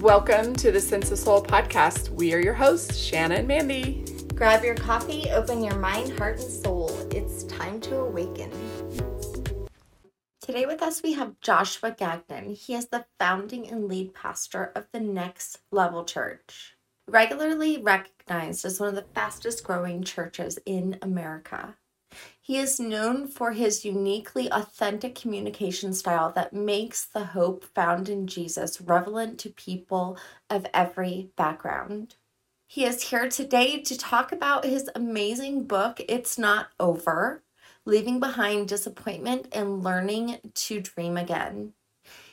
Welcome to the Sense of Soul podcast. We are your hosts, Shanna and Mandy. Grab your coffee, open your mind, heart, and soul. It's time to awaken. Today with us, we have Joshua Gagnon. He is the founding and lead pastor of the Next Level Church, regularly recognized as one of the fastest growing churches in America. He is known for his uniquely authentic communication style that makes the hope found in Jesus relevant to people of every background. He is here today to talk about his amazing book, It's Not Over Leaving Behind Disappointment and Learning to Dream Again.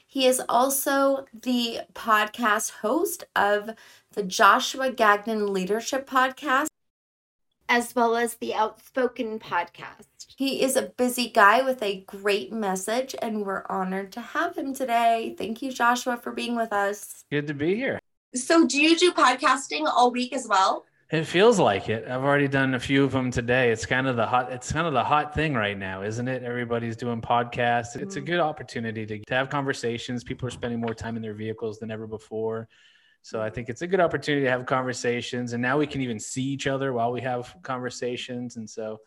He is also the podcast host of the Joshua Gagnon Leadership Podcast as well as the Outspoken podcast. He is a busy guy with a great message, and we're honored to have him today. Thank you, Joshua, for being with us. Good to be here. So, do you do podcasting all week as well? It feels like it. I've already done a few of them today. It's kind of the hot. It's kind of the hot thing right now, isn't it? Everybody's doing podcasts. It's a mm-hmm. good opportunity to, to have conversations. People are spending more time in their vehicles than ever before. So I think it's a good opportunity to have conversations. And now we can even see each other while we have conversations. And so,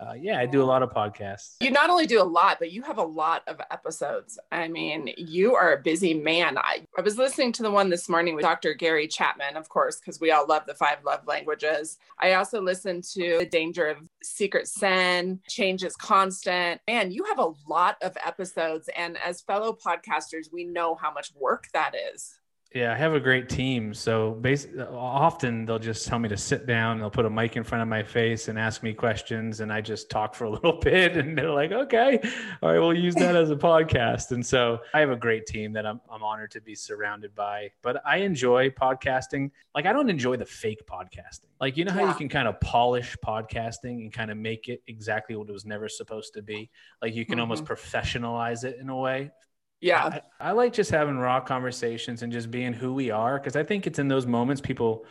uh, yeah, I do a lot of podcasts. You not only do a lot, but you have a lot of episodes. I mean, you are a busy man. I, I was listening to the one this morning with Dr. Gary Chapman, of course, because we all love the five love languages. I also listened to The Danger of Secret Sin, Change is Constant. Man, you have a lot of episodes. And as fellow podcasters, we know how much work that is. Yeah, I have a great team. So basically, often they'll just tell me to sit down. They'll put a mic in front of my face and ask me questions, and I just talk for a little bit. And they're like, "Okay, all right, we'll use that as a podcast." And so I have a great team that I'm I'm honored to be surrounded by. But I enjoy podcasting. Like I don't enjoy the fake podcasting. Like you know how yeah. you can kind of polish podcasting and kind of make it exactly what it was never supposed to be. Like you can mm-hmm. almost professionalize it in a way yeah. I, I, like just having raw conversations and just being who we are because I think it's in those moments people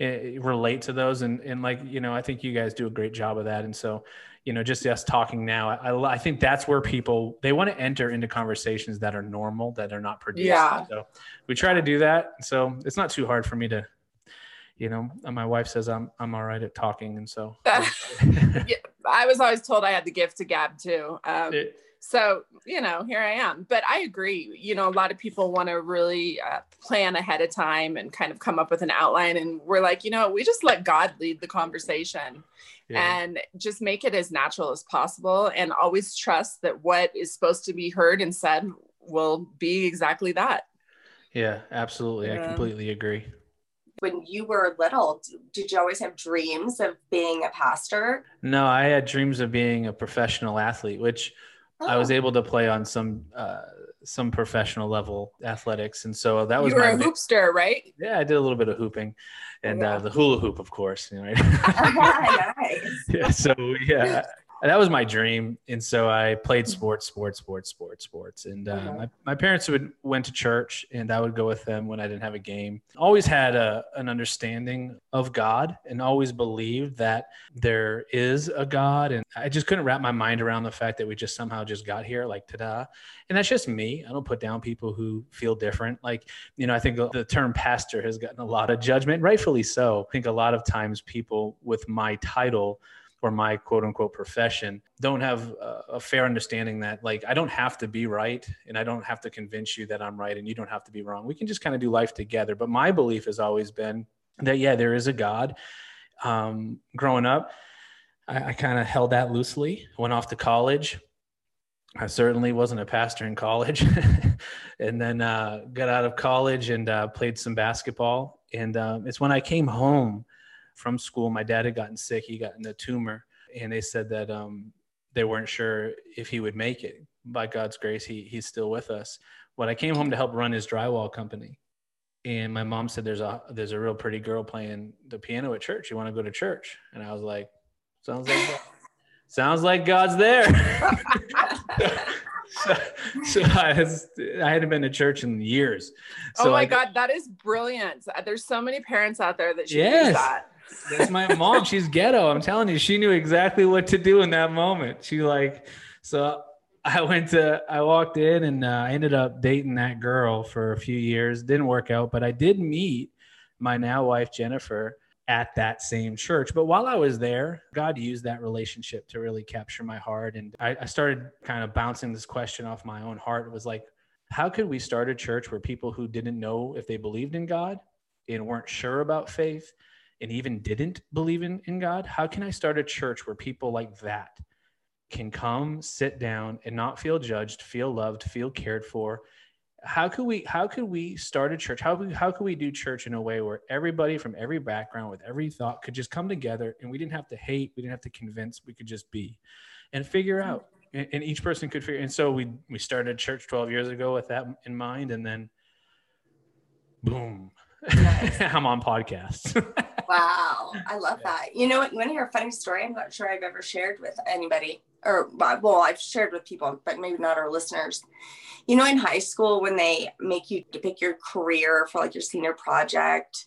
uh, relate to those. And, and like, you know, I think you guys do a great job of that. And so, you know, just us talking now, I, I think that's where people, they want to enter into conversations that are normal, that are not produced. Yeah. So we try to do that. So it's not too hard for me to, you know, my wife says I'm, I'm all right at talking. And so yeah, I was always told I had the gift to gab too. Um, it, so you know here i am. But i agree you know a lot of people want to really uh, plan ahead of time and kind of come up with an outline and we're like you know we just let god lead the conversation yeah. and just make it as natural as possible and always trust that what is supposed to be heard and said will be exactly that. Yeah absolutely. Yeah. i completely agree. When you were little did you always have dreams of being a pastor? No i had dreams of being a professional athlete which I was oh. able to play on some uh, some professional level athletics, and so that was you were a hoopster, right? Yeah, I did a little bit of hooping, and yeah. uh, the hula hoop, of course. You know, right? nice. yeah, so yeah, that was my dream. And so i played mm-hmm. sports sports sports sports sports. And uh, okay. my, my parents would went to church and i would go with them when i didn't have a game. Always had a, an understanding of god and always believed that there is a god. And i just couldn't wrap my mind around the fact that we just somehow just got here like ta-da. And that's just me. I don't put down people who feel different. Like you know i think the term pastor has gotten a lot of judgment rightfully so. I think a lot of times people with my title or my quote unquote profession don't have a, fair understanding that like I don't have to be right and I don't have to convince you that I'm right and you don't have to be wrong. We can just kind of do life together. But my belief has always been that yeah, there is a God. Um, growing up, I, I kind of held that loosely. Went off to college. I certainly wasn't a pastor in college, and then uh, got out of college and uh, played some basketball. And um, it's when I came home from school. My dad had gotten sick; he got in a tumor, and they said that um, they weren't sure if he would make it. By God's grace, he he's still with us. When I came home to help run his drywall company, and my mom said, "There's a there's a real pretty girl playing the piano at church. You want to go to church?" And I was like, "Sounds like sounds like God's there." so, so I, has, I, hadn't been to church in years. So oh my I, God, that is brilliant. There's so many parents out there that should yes. that. That's my mom. She's ghetto. I'm telling you, she knew exactly what to do in that moment. She like, so I went to, I walked in and uh, I ended up dating that girl for a few years. Didn't work out, but I did meet my now wife, Jennifer, at that same church. But while I was there, God used that relationship to really capture my heart. And I, I started kind of bouncing this question off my own heart. It was like, how could we start a church where people who didn't know if they believed in God and weren't sure about faith and even didn't believe in, in God, how can I start a church where people like that can come, sit down, and not feel judged, feel loved, feel cared for? How could we how could we start a church? How could, how could we do church in a way where everybody from every background with every thought could just come together and we didn't have to hate, we didn't have to convince, we could just be and figure out and, each person could figure and so we we started church 12 years ago with that in mind and then boom nice. i'm on podcasts wow i love that you know what you want to hear a funny story i'm not sure i've ever shared with anybody or well i've shared with people but maybe not our listeners you know in high school when they make you to pick your career for like your senior project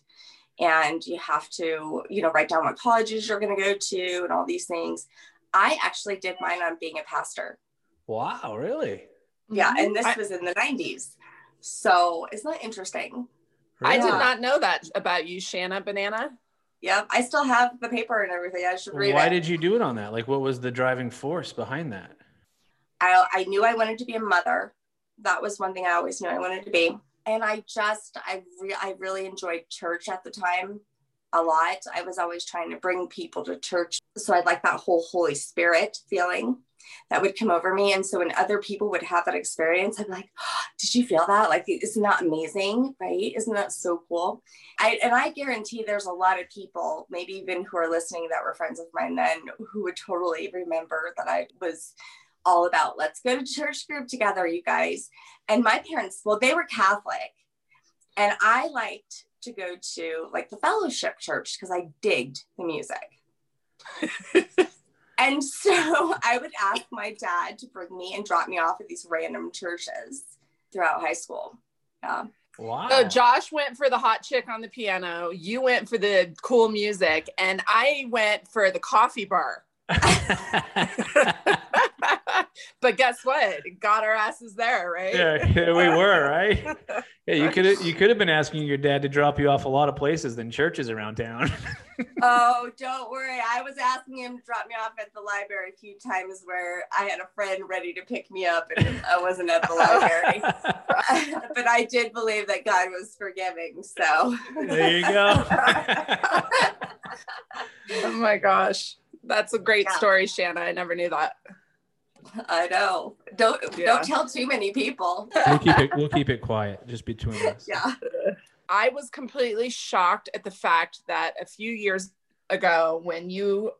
and you have to you know write down what colleges you're going to go to and all these things I actually did mine on being a pastor. Wow, really? Yeah, mm-hmm. and this I, was in the 90s. So isn't that interesting? I did not know that about you, Shanna Banana. Yeah, I still have the paper and everything. I should read Why it. did you do it on that? Like, what was the driving force behind that? I, I knew I wanted to be a mother. That was one thing I always knew I wanted to be. And I just, I, re- I really enjoyed church at the time a lot. I was always trying to bring people to church. So I'd like that whole Holy Spirit feeling that would come over me. And so when other people would have that experience, be like, oh, did you feel that? Like, isn't that amazing? Right? Isn't that so cool? I, and I guarantee there's a lot of people, maybe even who are listening that were friends of mine then, who would totally remember that I was all about let's go to church group together, you guys. And my parents, well, they were Catholic. And I liked to go to like the fellowship church because I digged the music. and so I would ask my dad to bring me and drop me off at these random churches throughout high school. Yeah. Wow. So Josh went for the hot chick on the piano. You went for the cool music, and I went for the coffee bar. but guess what? Got our asses there, right? Yeah, we were, right? Yeah, you could you could have been asking your dad to drop you off a lot of places than churches around town. oh, don't worry. I was asking him to drop me off at the library a few times where I had a friend ready to pick me up and I wasn't at the library. but I did believe that God was forgiving. So there you go. oh my gosh. That's a great yeah. story, Shanna. I never knew that. I know. Don't yeah. don't tell too many people. we'll keep it we'll keep it quiet, just between us. Yeah. I was completely shocked at the fact that a few years ago when you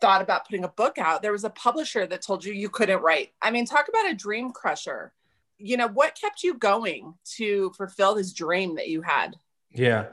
thought about putting a book out, there was a publisher that told you you couldn't write. I mean, talk about a dream crusher. You know, what kept you going to fulfill this dream that you had? Yeah.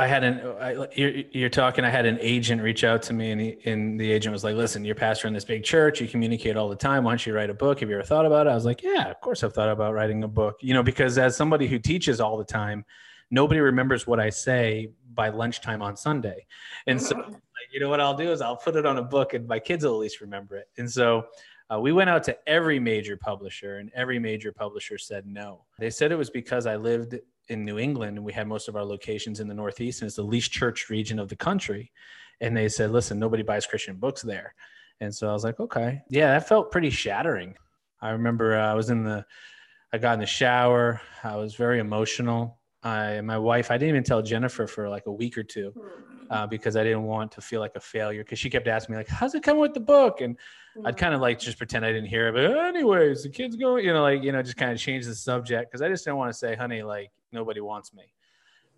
I had an, I, you're, you're, talking, I had an agent reach out to me and, he, and the agent was like, listen, you're pastor in this big church. You communicate all the time. Why don't you write a book? Have you ever thought about it? I was like, yeah, of course I've thought about writing a book, you know, because as somebody who teaches all the time, nobody remembers what I say by lunchtime on Sunday. And so, like, you know, what I'll do is I'll put it on a book and my kids will at least remember it. And so uh, we went out to every major publisher and every major publisher said no. They said it was because I lived in New England, and we had most of our locations in the Northeast, and it's the least church region of the country. And they said, listen, nobody buys Christian books there. And so I was like, okay. Yeah, that felt pretty shattering. I remember uh, I was in the, I got in the shower. I was very emotional. I, my wife, I didn't even tell Jennifer for like a week or two uh, because I didn't want to feel like a failure. Because she kept asking me like, "How's it coming with the book?" And I'd kind of like just pretend I didn't hear it. But anyways, the kids going, you know, like you know, just kind of change the subject because I just didn't want to say, "Honey, like nobody wants me.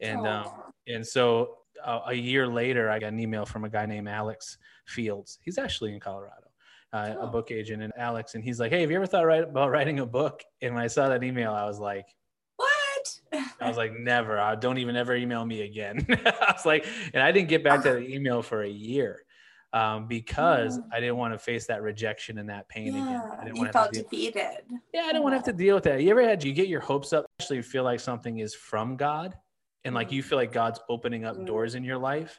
And um, and so uh, a year later, I got an email from a guy named Alex Fields. He's actually in Colorado, uh, oh. a book agent. And Alex, and he's like, "Hey, have you ever thought right, about writing a book?" And when I saw that email, I was like, I was like, "Never! I don't even ever email me again." I was like, and I didn't get back to the email for a year. Um, because yeah. I didn't want to face that rejection and that pain yeah, again. I didn't you want felt to defeated. Yeah, I didn't want to have to deal with that. You ever had you get your hopes up, actually feel like something is from God, and like you feel like God's opening up mm. doors in your life,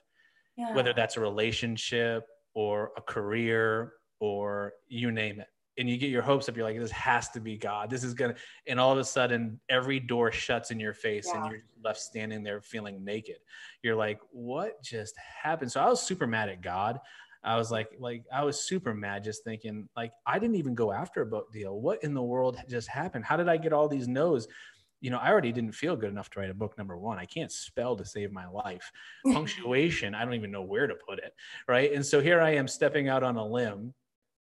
yeah. whether that's a relationship or a career or you name it. And you get your hopes up. You're like, this has to be God. This is gonna, and all of a sudden, every door shuts in your face, yeah. and you're left standing there feeling naked. You're like, what just happened? So I was super mad at God. I was like, like I was super mad, just thinking, like I didn't even go after a book deal. What in the world just happened? How did I get all these no's? You know, I already didn't feel good enough to write a book number one. I can't spell to save my life. Punctuation, I don't even know where to put it. Right. And so here I am stepping out on a limb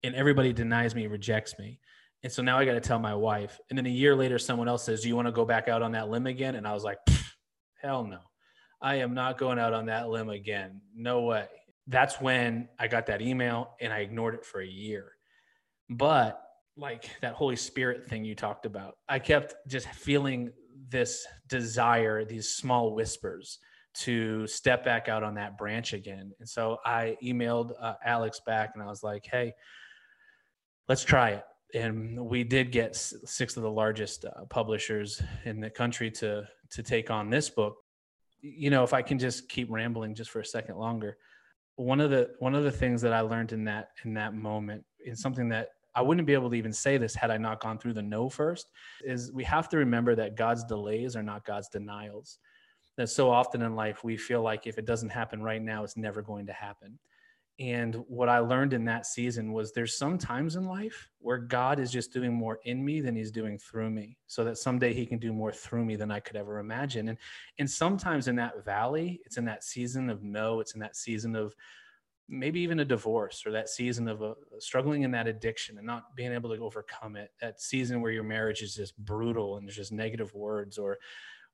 and everybody denies me, rejects me. And so now I got to tell my wife. And then a year later, someone else says, Do you want to go back out on that limb again? And I was like, Hell no. I am not going out on that limb again. No way. That's when I got that email and I ignored it for a year. But like that Holy Spirit thing you talked about, I kept just feeling this desire, these small whispers to step back out on that branch again. And so I emailed uh, Alex back and I was like, Hey, let's try it. And we did get six of the largest uh, publishers in the country to to take on this book. You know, if I can just keep rambling just for a second longer, one of the one of the things that I learned in that in that moment, is something that I wouldn't be able to even say this had I not gone through the no first, is we have to remember that God's delays are not God's denials. That so often in life we feel like if it doesn't happen right now, it's never going to happen. And what I learned in that season was there's some times in life where God is just doing more in me than he's doing through me, so that someday he can do more through me than I could ever imagine. And and sometimes in that valley, it's in that season of no, it's in that season of maybe even a divorce or that season of a, struggling in that addiction and not being able to overcome it that season where your marriage is just brutal and there's just negative words or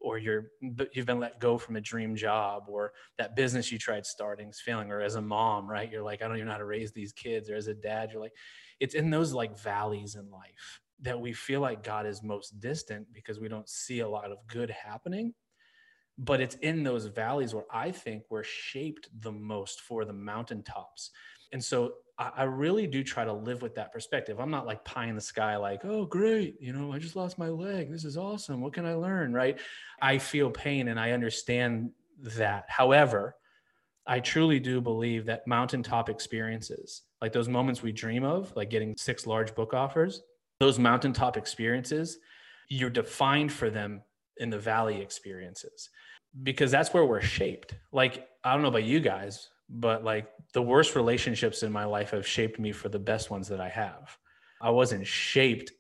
or you're you've been let go from a dream job or that business you tried starting is failing or as a mom right you're like i don't even know how to raise these kids or as a dad you're like it's in those like valleys in life that we feel like god is most distant because we don't see a lot of good happening but it's in those valleys where i think we're shaped the most for the mountaintops. And so I, really do try to live with that perspective. I'm not like pie in the sky, like, oh, great, you know, I just lost my leg. This is awesome. What can I learn? Right. I feel pain and I understand that. However, I truly do believe that mountaintop experiences, like those moments we dream of, like getting six large book offers, those mountaintop experiences, you're defined for them in the valley experiences because that's where we're shaped. Like, I don't know about you guys, but like the worst relationships in my life have shaped me for the best ones that I have. I wasn't shaped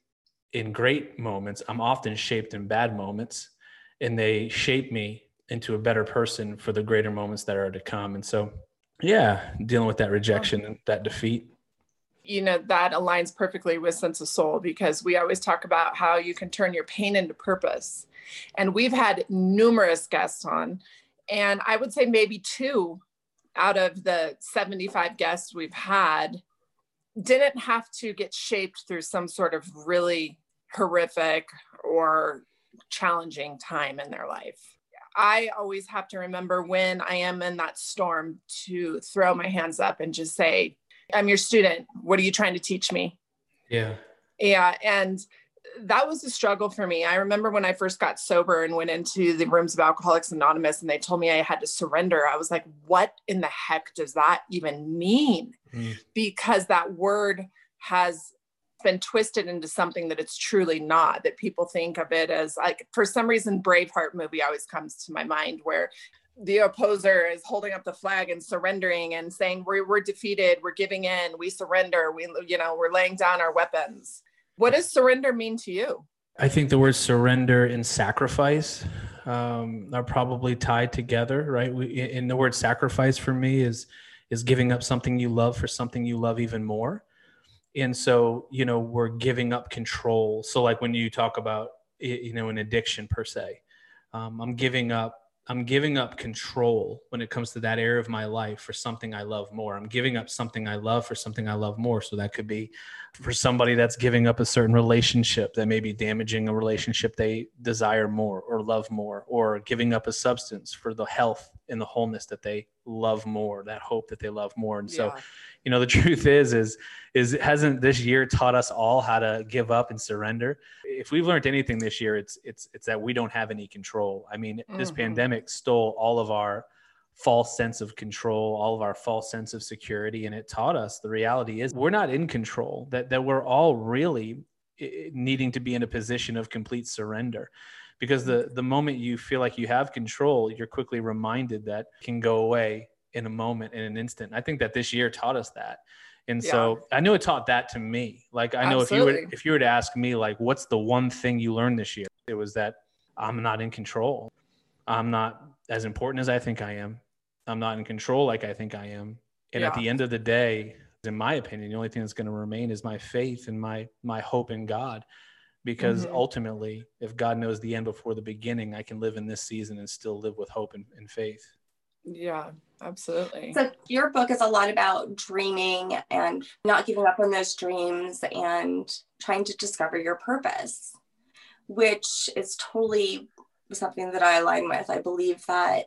in great moments. I'm often shaped in bad moments, and they shape me into a better person for the greater moments that are to come. And so, yeah, dealing with that rejection and that defeat. You know, that aligns perfectly with Sense of Soul because we always talk about how you can turn your pain into purpose. And we've had numerous guests on, and I would say maybe two out of the 75 guests we've had didn't have to get shaped through some sort of really horrific or challenging time in their life. I always have to remember when I am in that storm to throw my hands up and just say, I'm your student. What are you trying to teach me? Yeah. Yeah. And that was a struggle for me. I remember when I first got sober and went into the rooms of Alcoholics Anonymous and they told me I had to surrender. I was like, what in the heck does that even mean? Mm. Because that word has been twisted into something that it's truly not, that people think of it as like, for some reason, Braveheart movie always comes to my mind where the opposer is holding up the flag and surrendering and saying we're, we're defeated we're giving in we surrender we you know we're laying down our weapons what does surrender mean to you? I think the words surrender and sacrifice um, are probably tied together, right? We, in the word sacrifice for me is is giving up something you love for something you love even more. And so, you know, we're giving up control. So, like when you talk about, you know, an addiction per se, um, I'm giving up I'm giving up control when it comes to that area of my life for something I love more. I'm giving up something I love for something I love more. So that could be for somebody that's giving up a certain relationship that may be damaging a relationship they desire more or love more, or giving up a substance for the health and the wholeness that they love more, that hope that they love more. And so, you know, the truth is, is, is hasn't this year taught us all how to give up and surrender? If we've learned anything this year, it's, it's, it's that we don't have any control. I mean, mm-hmm. this pandemic stole all of our false sense of control, all of our false sense of security. And it taught us the reality is we're not in control, that, that we're all really needing to be in a position of complete surrender. Because the, the moment you feel like you have control, you're quickly reminded that can go away in a moment, in an instant. I think that this year taught us that. And yeah. so I know it taught that to me. Like I know Absolutely. if you were if you were to ask me like what's the one thing you learned this year? It was that I'm not in control. I'm not as important as I think I am. I'm not in control like I think I am. And yeah. at the end of the day, in my opinion, the only thing that's going to remain is my faith and my my hope in God. Because mm-hmm. ultimately, if God knows the end before the beginning, I can live in this season and still live with hope and, and faith. Yeah, absolutely. So your book is a lot about dreaming and not giving up on those dreams and trying to discover your purpose, which is totally something that I align with. I believe that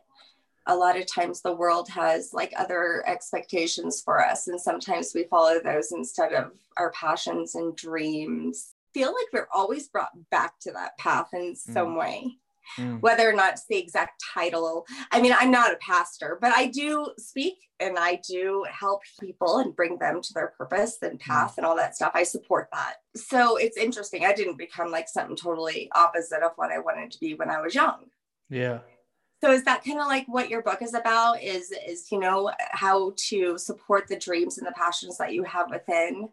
a lot of times the world has like other expectations for us and sometimes we follow those instead of our passions and dreams feel like we're always brought back to that path in some mm. way mm. whether or not it's the exact title i mean i'm not a pastor but i do speak and i do help people and bring them to their purpose and mm. path mm. and all that stuff i support that so it's interesting i didn't become like something totally opposite of what i wanted to be when i was young yeah so is that kind of like what your book is about is is you know how to support the dreams and the passions that you have within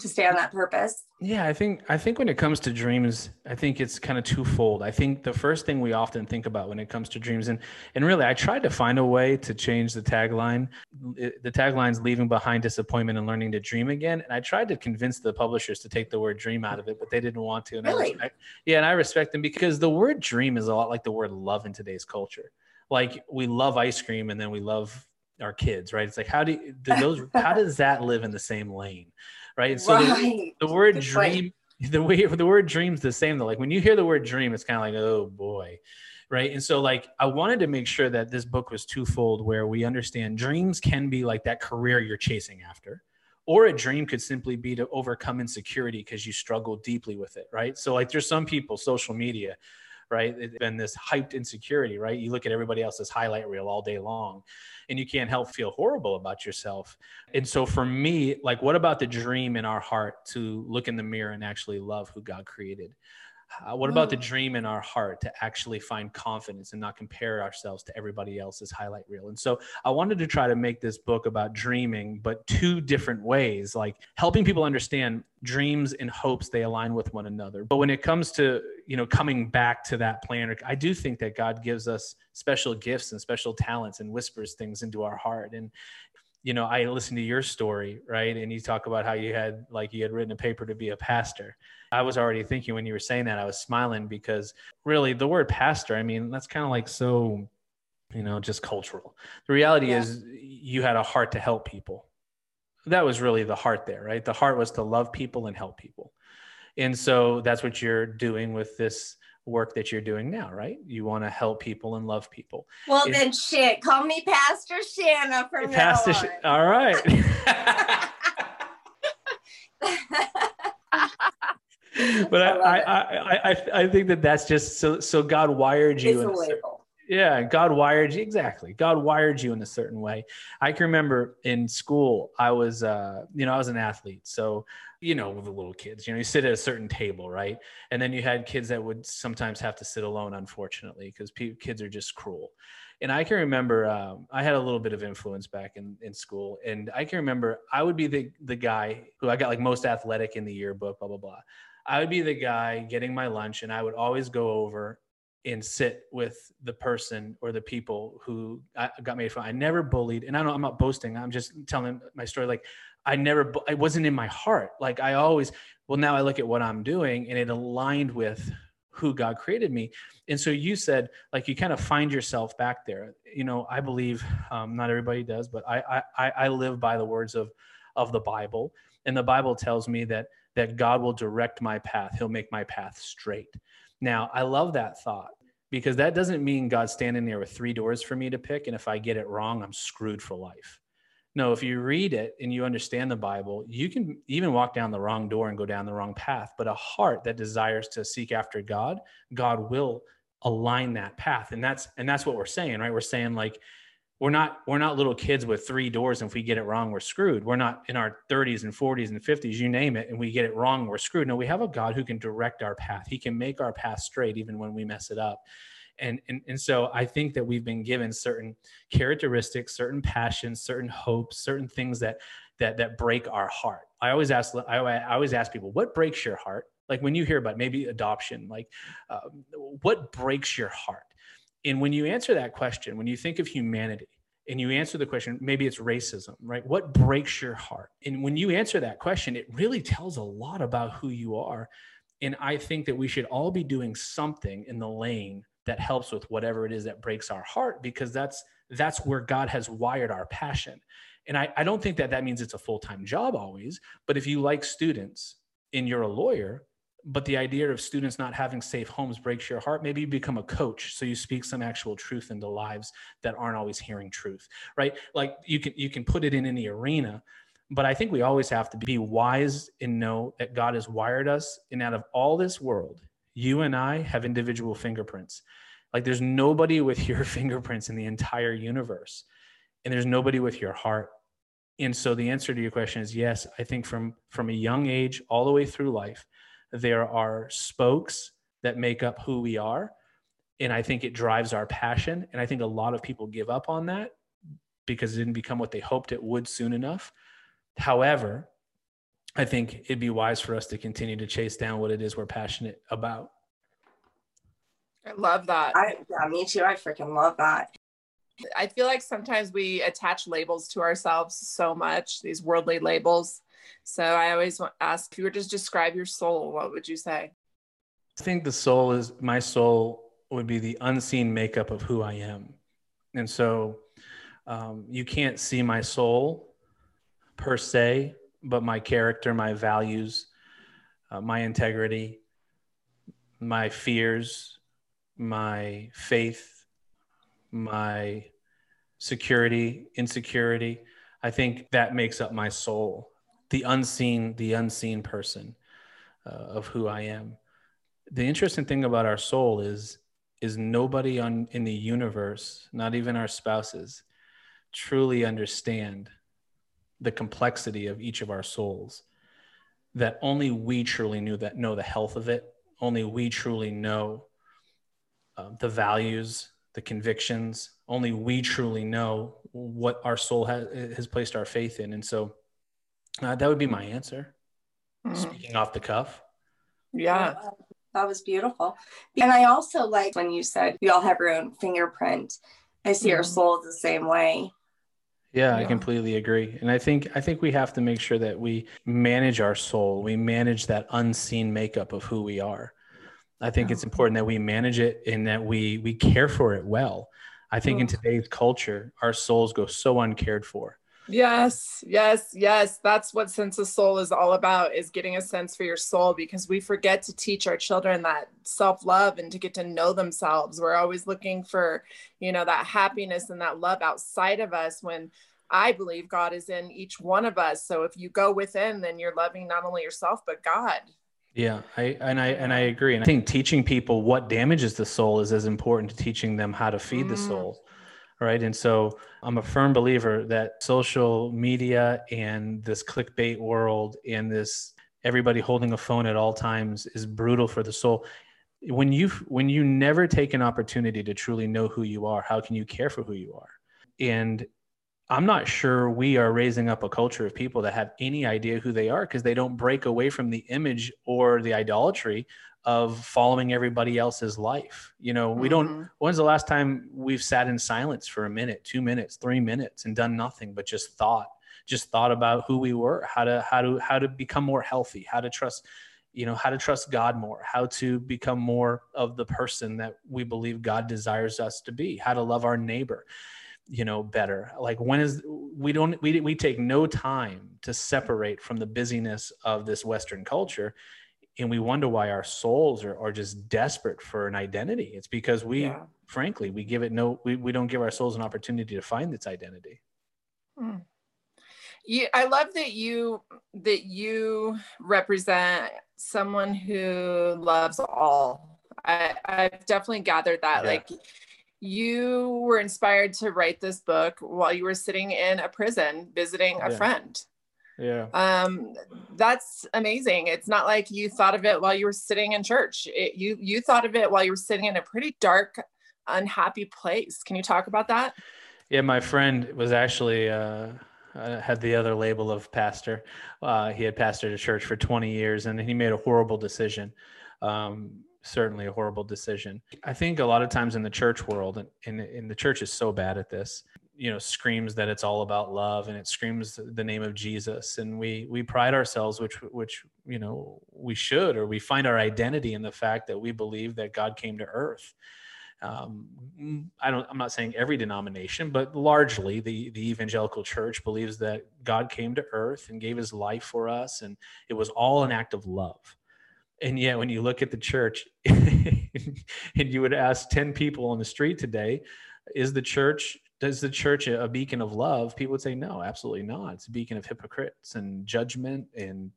to stay on that purpose. Yeah i think i think when it comes to dreams i think it's kind of twofold. I think the first thing we often think about when it comes to dreams and and really i tried to find a way to change the tagline the tagline's leaving behind disappointment and learning to dream again and i tried to convince the publishers to take the word dream out of it but they didn't want to and really? I yeah and i respect them because the word dream is a lot like the word love in today's culture. Like we love ice cream and then we love our kids right? It's like how do, you, do those how does that live in the same lane right? So right. The, the, word Good dream, point. the way the word dream's the same though. Like when you hear the word dream, it's kind of like, oh boy. Right. And so like I wanted to make sure that this book was twofold where we understand dreams can be like that career you're chasing after. Or a dream could simply be to overcome insecurity because you struggle deeply with it, right? So like there's some people, social media, right? It's been this hyped insecurity, right? You look at everybody else's highlight reel all day long and you can't help feel horrible about yourself. And so for me, like, what about the dream in our heart to look in the mirror and actually love who God created? Uh, what about the dream in our heart to actually find confidence and not compare ourselves to everybody else's highlight reel? And so I wanted to try to make this book about dreaming, but two different ways, like helping people understand dreams and hopes they align with one another. But when it comes to, you know, coming back to that plan, I do think that God gives us special gifts and special talents and whispers things into our heart. And you know, I listened to your story, right? And you talk about how you had like you had written a paper to be a pastor. I was already thinking when you were saying that, I was smiling because really the word pastor, I mean, that's kind of like so, you know, just cultural. The reality yeah. is you had a heart to help people. That was really the heart there, right? The heart was to love people and help people. And so that's what you're doing with this work that you're doing now, right? You want to help people and love people. Well, then shit, call me Pastor Shanna from Pastor. Sh- all right. but I I, I, I, I, think that that's just so so God wired you. It's a label. Yeah, God wired you exactly. God wired you in a certain way. I can remember in school, I was, uh, you know, I was an athlete, so you know, with the little kids, you know, you sit at a certain table, right? And then you had kids that would sometimes have to sit alone, unfortunately, because pe- kids are just cruel. And I can remember um, I had a little bit of influence back in, in school. And I can remember I would be the, the guy who I got like most athletic in the yearbook, blah, blah, blah. I would be the guy getting my lunch and I would always go over and sit with the person or the people who I got made fun. I never bullied, and I don't. I'm not boasting. I'm just telling my story. Like I never, it wasn't in my heart. Like I always, well, now I look at what I'm doing and it aligned with who God created me. And so you said, like, you kind of find yourself back there. You know, I believe um, not everybody does, but I, I, I live by the words of, of the Bible. And the Bible tells me that, that God will direct my path. He'll make my path straight. Now, I love that thought because that doesn't mean God's standing there with three doors for me to pick. And if I get it wrong, I'm screwed for life. No, if you read it and you understand the Bible, you can even walk down the wrong door and go down the wrong path. But a heart that desires to seek after God, God will align that path. And that's and that's what we're saying, right? We're saying like we're not we're not little kids with three doors and if we get it wrong we're screwed. We're not in our 30s and 40s and 50s you name it and we get it wrong we're screwed. No we have a god who can direct our path. He can make our path straight even when we mess it up. And and, and so i think that we've been given certain characteristics certain passions certain hopes certain things that that that break our heart. I always ask i, always ask people what breaks your heart? Like when you hear about maybe adoption like uh, what breaks your heart and when you answer that question, when you think of humanity and you answer the question, maybe it's racism, right? What breaks your heart? And when you answer that question, it really tells a lot about who you are. And I think that we should all be doing something in the lane that helps with whatever it is that breaks our heart because that's that's where God has wired our passion. And I, I don't think that that means it's a full-time job always, but if you like students and you're a lawyer, but the idea of students not having safe homes breaks your heart. Maybe you become a coach so you speak some actual truth into lives that aren't always hearing truth right? Like you can you can put it in any arena but i think we always have to be wise and know that god has wired us and out of all this world you and i have individual fingerprints. Like there's nobody with your fingerprints in the entire universe and there's nobody with your heart. And so the answer to your question is yes i think from from a young age all the way through life there are spokes that make up who we are. And I think it drives our passion. And I think a lot of people give up on that because it didn't become what they hoped it would soon enough. However, I think it'd be wise for us to continue to chase down what it is we're passionate about. I love that. I, yeah, me too. I freaking love that. I feel like sometimes we attach labels to ourselves so much, these worldly labels. So I always ask if you were to describe your soul, what would you say? I think the soul is my soul would be the unseen makeup of who I am. And so um, you can't see my soul per se, but my character, my values, uh, my integrity, my fears, my faith, my security, insecurity. I think that makes up my soul the unseen the unseen person uh, of who i am. The interesting thing about our soul is is nobody on in the universe not even our spouses truly understand the complexity of each of our souls that only we truly knew that know the health of it. Only we truly know uh, the values the convictions. Only we truly know what our soul has, has placed our faith in. And so uh, that would be my answer. Mm. Speaking off the cuff. Yeah. That was beautiful. And I also like when you said we all have our own fingerprint. I see mm. our souls the same way. Yeah, yeah, I completely agree. And I think I think we have to make sure that we manage our soul. We manage that unseen makeup of who we are. I think yeah. it's important that we manage it and that we we care for it well. I think in today's culture, our souls go so uncared for. Yes, yes, yes. That's what Sense of Soul is all about is getting a sense for your soul because we forget to teach our children that self-love and to get to know themselves. We're always looking for, you know, that happiness and that love outside of us when I believe God is in each one of us. So if you go within, then you're loving not only yourself but God. Yeah, I and I and I agree. And I think teaching people what damages the soul is as important to teaching them how to feed mm. the soul right? And so I'm a firm believer that social media and this clickbait world and this everybody holding a phone at all times is brutal for the soul. When you when you never take an opportunity to truly know who you are, how can you care for who you are? And I'm not sure we are raising up a culture of people that have any idea who they are because they don't break away from the image or the idolatry of following everybody else's life. You know, we mm-hmm. don't, when's the last time we've sat in silence for a minute, two minutes, three minutes and done nothing but just thought, just thought about who we were, how to, how to, how to become more healthy, how to trust, you know, how to trust God more, how to become more of the person that we believe God desires us to be, how to love our neighbor you know better like when is we don't we, we take no time to separate from the busyness of this western culture and we wonder why our souls are, are just desperate for an identity it's because we yeah. frankly we give it no we, we don't give our souls an opportunity to find its identity mm. you, i love that you that you represent someone who loves all I, i've definitely gathered that yeah. like you were inspired to write this book while you were sitting in a prison visiting a Yeah. friend. Yeah. Um, that's amazing. It's not like you thought of it while you were sitting in church. It, you you thought of it while you were sitting in a pretty dark, unhappy place. Can you talk about that? Yeah, my friend was actually uh, uh, had the other label of pastor. Uh, he had pastored a church for 20 years, and he made a horrible decision. Um, certainly a horrible decision. I think a lot of times in the church world, and, and, and the church is so bad at this, you know, screams that it's all about love, and it screams the name of Jesus, and we we pride ourselves, which which you know we should, or we find our identity in the fact that we believe that God came to earth um, I don't, I'm not saying every denomination, but largely the, the evangelical church believes that God came to earth and gave his life for us. And it was all an act of love. And yet when you look at the church and you would ask 10 people on the street today, is the church, does the church a, beacon of love? People would say, no, absolutely not. It's a beacon of hypocrites and judgment and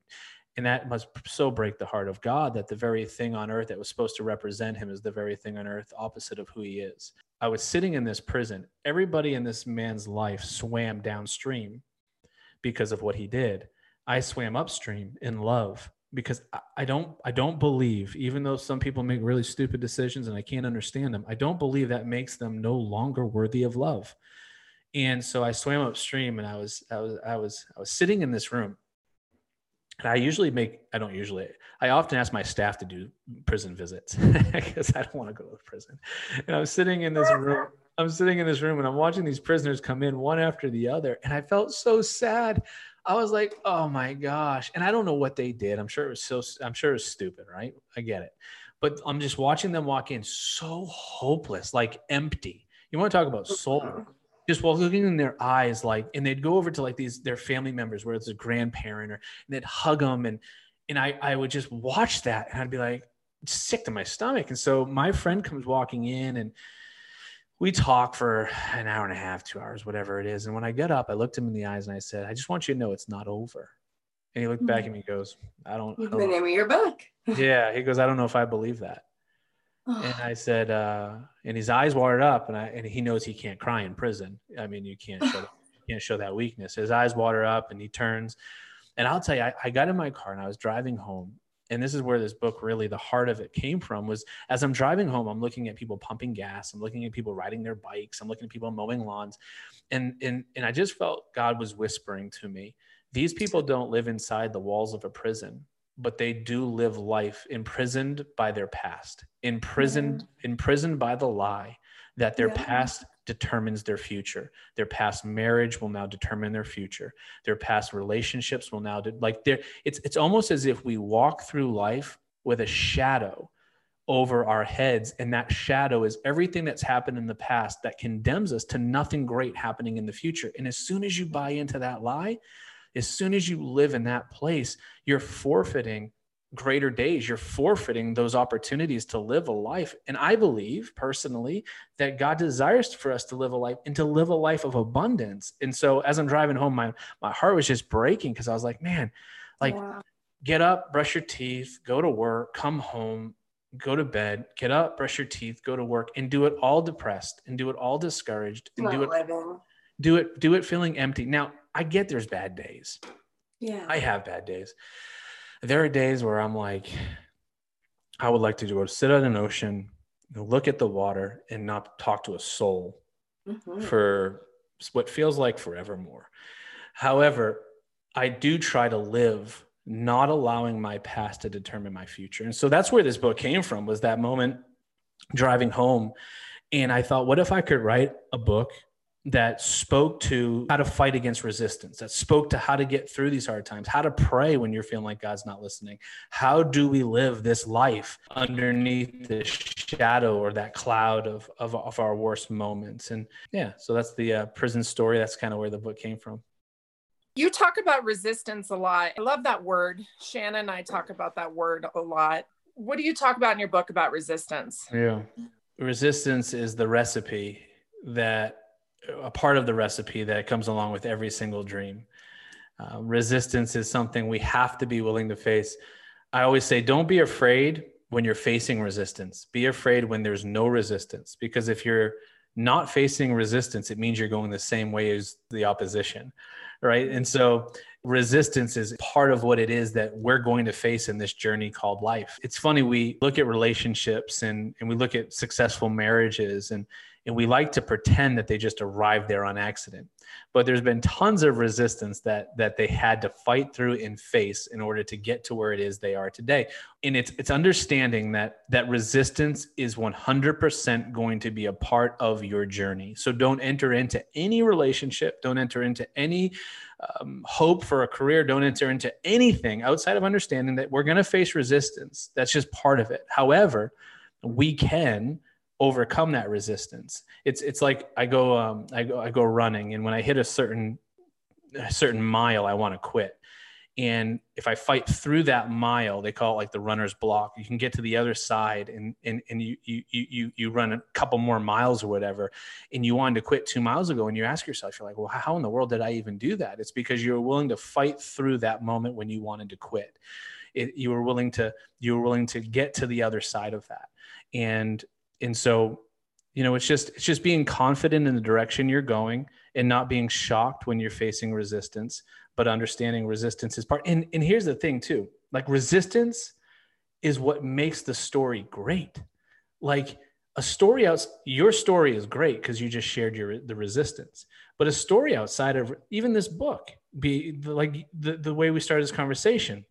and that must so break the heart of God that the very thing on earth that was supposed to represent him is the very thing on earth opposite of who he is. I was sitting in this prison. Everybody in this man's life swam downstream because of what he did. I swam upstream in love because I don't I don't believe even though some people make really stupid decisions and I can't understand them, I don't believe that makes them no longer worthy of love. And so I swam upstream and I was I was I was I was sitting in this room and I usually make, I don't usually, I often ask my staff to do prison visits because I don't want to go to prison. And I'm sitting in this room, I'm sitting in this room and I'm watching these prisoners come in one after the other. And I felt so sad. I was like, oh my gosh. And I don't know what they did. I'm sure it was so, I'm sure it was stupid, right? I get it. But I'm just watching them walk in so hopeless, like empty. You want to talk about soul? Uh-huh. just while looking in their eyes, like, and they'd go over to like these their family members, where it's a grandparent, or and they'd hug them, and and I I would just watch that, and I'd be like sick to my stomach. And so my friend comes walking in, and we talk for an hour and a half, two hours, whatever it is. And when I get up, I looked him in the eyes and I said, I just want you to know it's not over. And he looked back at me and goes, I don't. I don't the name of your book. yeah, he goes, I don't know if I believe that and I said, uh, and his eyes watered up, and I and he knows he can't cry in prison. I mean, you can't show that, you can't show that weakness. His eyes water up, and he turns. And I'll tell you, I, I got in my car and I was driving home, and this is where this book really the heart of it came from. Was as I'm driving home, I'm looking at people pumping gas, I'm looking at people riding their bikes, I'm looking at people mowing lawns, and and and I just felt God was whispering to me, these people don't live inside the walls of a prison but they do live life imprisoned by their past, imprisoned, mm-hmm. imprisoned by the lie that their yeah. past determines their future. Their past marriage will now determine their future. Their past relationships will now de- like there. It's it's almost as if we walk through life with a shadow over our heads, and that shadow is everything that's happened in the past that condemns us to nothing great happening in the future. And as soon as you buy into that lie, as soon as you live in that place, you're forfeiting greater days. You're forfeiting those opportunities to live a life. And I believe personally that God desires for us to live a life and to live a life of abundance. And so as I'm driving home, my, my heart was just breaking because I was like, man, like get up, brush your teeth, go to work, come home, go to bed, get up, brush your teeth, go to work, and do it all depressed and do it all discouraged and Not do it living. do it do it feeling empty. Now I get there's bad days. Yeah. I have bad days. There are days where I'm like, I would like to go sit at an ocean, look at the water, and not talk to a soul mm-hmm. for what feels like forevermore. However, I do try to live not allowing my past to determine my future. And so that's where this book came from was that moment driving home and I thought what if I could write a book that spoke to how to fight against resistance, that spoke to how to get through these hard times, how to pray when you're feeling like God's not listening. How do we live this life underneath the shadow or that cloud of, of, of our worst moments? And yeah, so that's the uh, prison story. That's kind of where the book came from. You talk about resistance a lot. I love that word. Shanna and I talk about that word a lot. What do you talk about in your book about resistance? Yeah. Resistance is the recipe that a part of the recipe that comes along with every single dream. Uh, resistance is something we have to be willing to face. I always say, don't be afraid when you're facing resistance. Be afraid when there's no resistance. Because if you're not facing resistance, it means you're going the same way as the opposition. Right. And so resistance is part of what it is that we're going to face in this journey called life. It's funny, we look at relationships and, and we look at successful marriages and and we like to pretend that they just arrived there on accident. But there's been tons of resistance that that they had to fight through and face in order to get to where it is they are today. And it's it's understanding that that resistance is 100% going to be a part of your journey. So don't enter into any relationship don't enter into any um, hope for a career don't enter into anything outside of understanding that we're going to face resistance. That's just part of it. However we can overcome that resistance. It's it's like I go um, I go I go running, and when I hit a certain a certain mile, I want to quit. And if I fight through that mile, they call it like the runner's block. You can get to the other side, and and and you you you you run a couple more miles or whatever, and you wanted to quit two miles ago, and you ask yourself, you're like, well, how in the world did I even do that? It's because you were willing to fight through that moment when you wanted to quit. It, you were willing to you were willing to get to the other side of that, and and so you know it's just it's just being confident in the direction you're going and not being shocked when you're facing resistance but understanding resistance is part and and here's the thing too like resistance is what makes the story great. Like a story out your story is great because you just shared your the resistance but a story outside of even this book be like the, the way we started this conversation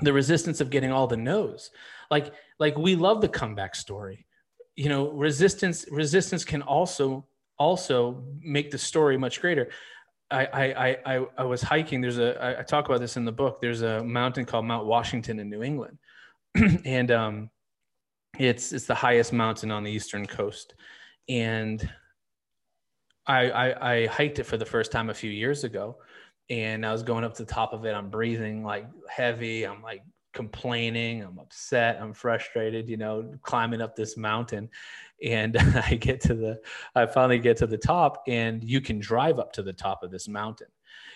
the resistance of getting all the no's like like we love the comeback story you know resistance resistance can also also make the story much greater I, I, I, I was hiking. There's a, I talk about this in the book. There's a mountain called Mount Washington in New England. and um, it's, it's the highest mountain on the Eastern coast. And I, I, I hiked it for the first time a few years ago. And I was going up to the top of it. I'm breathing like heavy. I'm like complaining i'm upset i'm frustrated you know climbing up this mountain. And i get to the i finally get to the top and you can drive up to the top of this mountain.